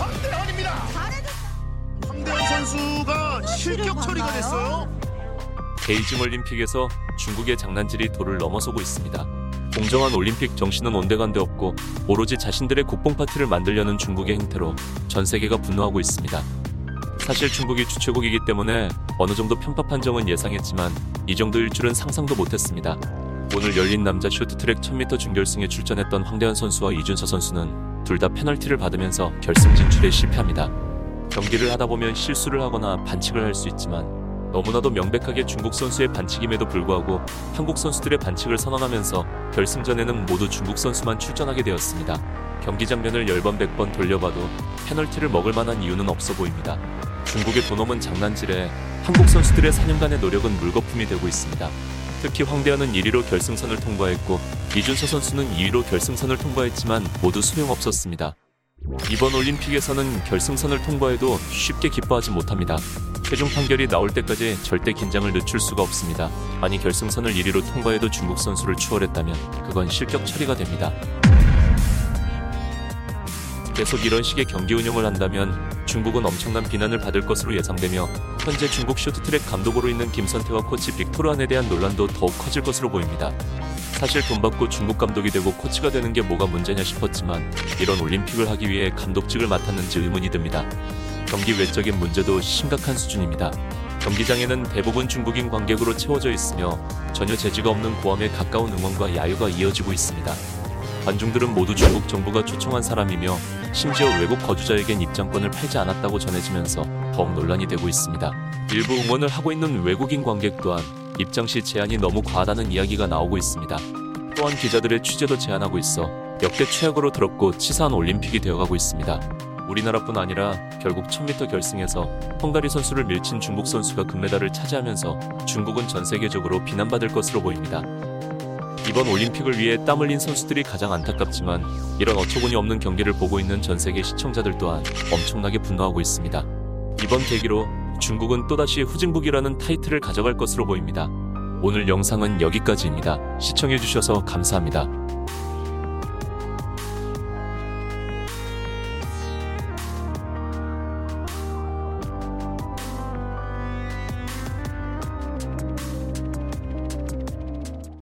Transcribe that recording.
황대현입니다. 황대현 선수가 실격 처리가 됐어요. 베이징 올림픽에서 중국의 장난질이 도를 넘어서고 있습니다. 공정한 올림픽 정신은 온데간데 없고 오로지 자신들의 국뽕 파티를 만들려는 중국의 행태로 전 세계가 분노하고 있습니다. 사실 중국이 주최국이기 때문에 어느 정도 편파 판정은 예상했지만 이 정도일 줄은 상상도 못했습니다. 오늘 열린 남자 쇼트트랙 1000m 준결승에 출전했던 황대현 선수와 이준서 선수는 둘 다 페널티를 받으면서 결승 진출에 실패합니다. 경기를 하다 보면 실수를 하거나 반칙을 할 수 있지만 너무나도 명백하게 중국 선수의 반칙임에도 불구하고 한국 선수들의 반칙을 선언하면서 결승전에는 모두 중국 선수만 출전하게 되었습니다. 경기 장면을 10번 100번 돌려봐도 페널티를 먹을 만한 이유는 없어 보입니다. 중국의 도놈은 장난질에 한국 선수들의 4년간의 노력은 물거품이 되고 있습니다. 특히 황대현은 1위로 결승선을 통과했고 이준서 선수는 2위로 결승선을 통과했지만 모두 소용없었습니다. 이번 올림픽에서는 결승선을 통과해도 쉽게 기뻐하지 못합니다. 최종 판결이 나올 때까지 절대 긴장을 늦출 수가 없습니다. 아니 결승선을 1위로 통과해도 중국 선수를 추월했다면 그건 실격 처리가 됩니다. 계속 이런 식의 경기 운영을 한다면 중국은 엄청난 비난을 받을 것으로 예상되며 현재 중국 쇼트트랙 감독으로 있는 김선태와 코치 빅토르안에 대한 논란도 더욱 커질 것으로 보입니다. 사실 돈 받고 중국 감독이 되고 코치가 되는 게 뭐가 문제냐 싶었지만 이런 올림픽을 하기 위해 감독직을 맡았는지 의문이 듭니다. 경기 외적인 문제도 심각한 수준입니다. 경기장에는 대부분 중국인 관객으로 채워져 있으며 전혀 재지가 없는 고함에 가까운 응원과 야유가 이어지고 있습니다. 관중들은 모두 중국 정부가 초청한 사람이며 심지어 외국 거주자에겐 입장권을 팔지 않았다고 전해지면서 더욱 논란이 되고 있습니다. 일부 응원을 하고 있는 외국인 관객 또한 입장 시 제한이 너무 과하다는 이야기가 나오고 있습니다. 또한 기자들의 취재도 제한하고 있어 역대 최악으로 더럽고 치사한 올림픽이 되어가고 있습니다. 우리나라뿐 아니라 결국 1000m 결승에서 헝가리 선수를 밀친 중국 선수가 금메달을 차지하면서 중국은 전 세계적으로 비난받을 것으로 보입니다. 이번 올림픽을 위해 땀 흘린 선수들이 가장 안타깝지만 이런 어처구니 없는 경기를 보고 있는 전 세계 시청자들 또한 엄청나게 분노하고 있습니다. 이번 계기로 중국은 또다시 후진국이라는 타이틀을 가져갈 것으로 보입니다. 오늘 영상은 여기까지입니다. 시청해주셔서 감사합니다.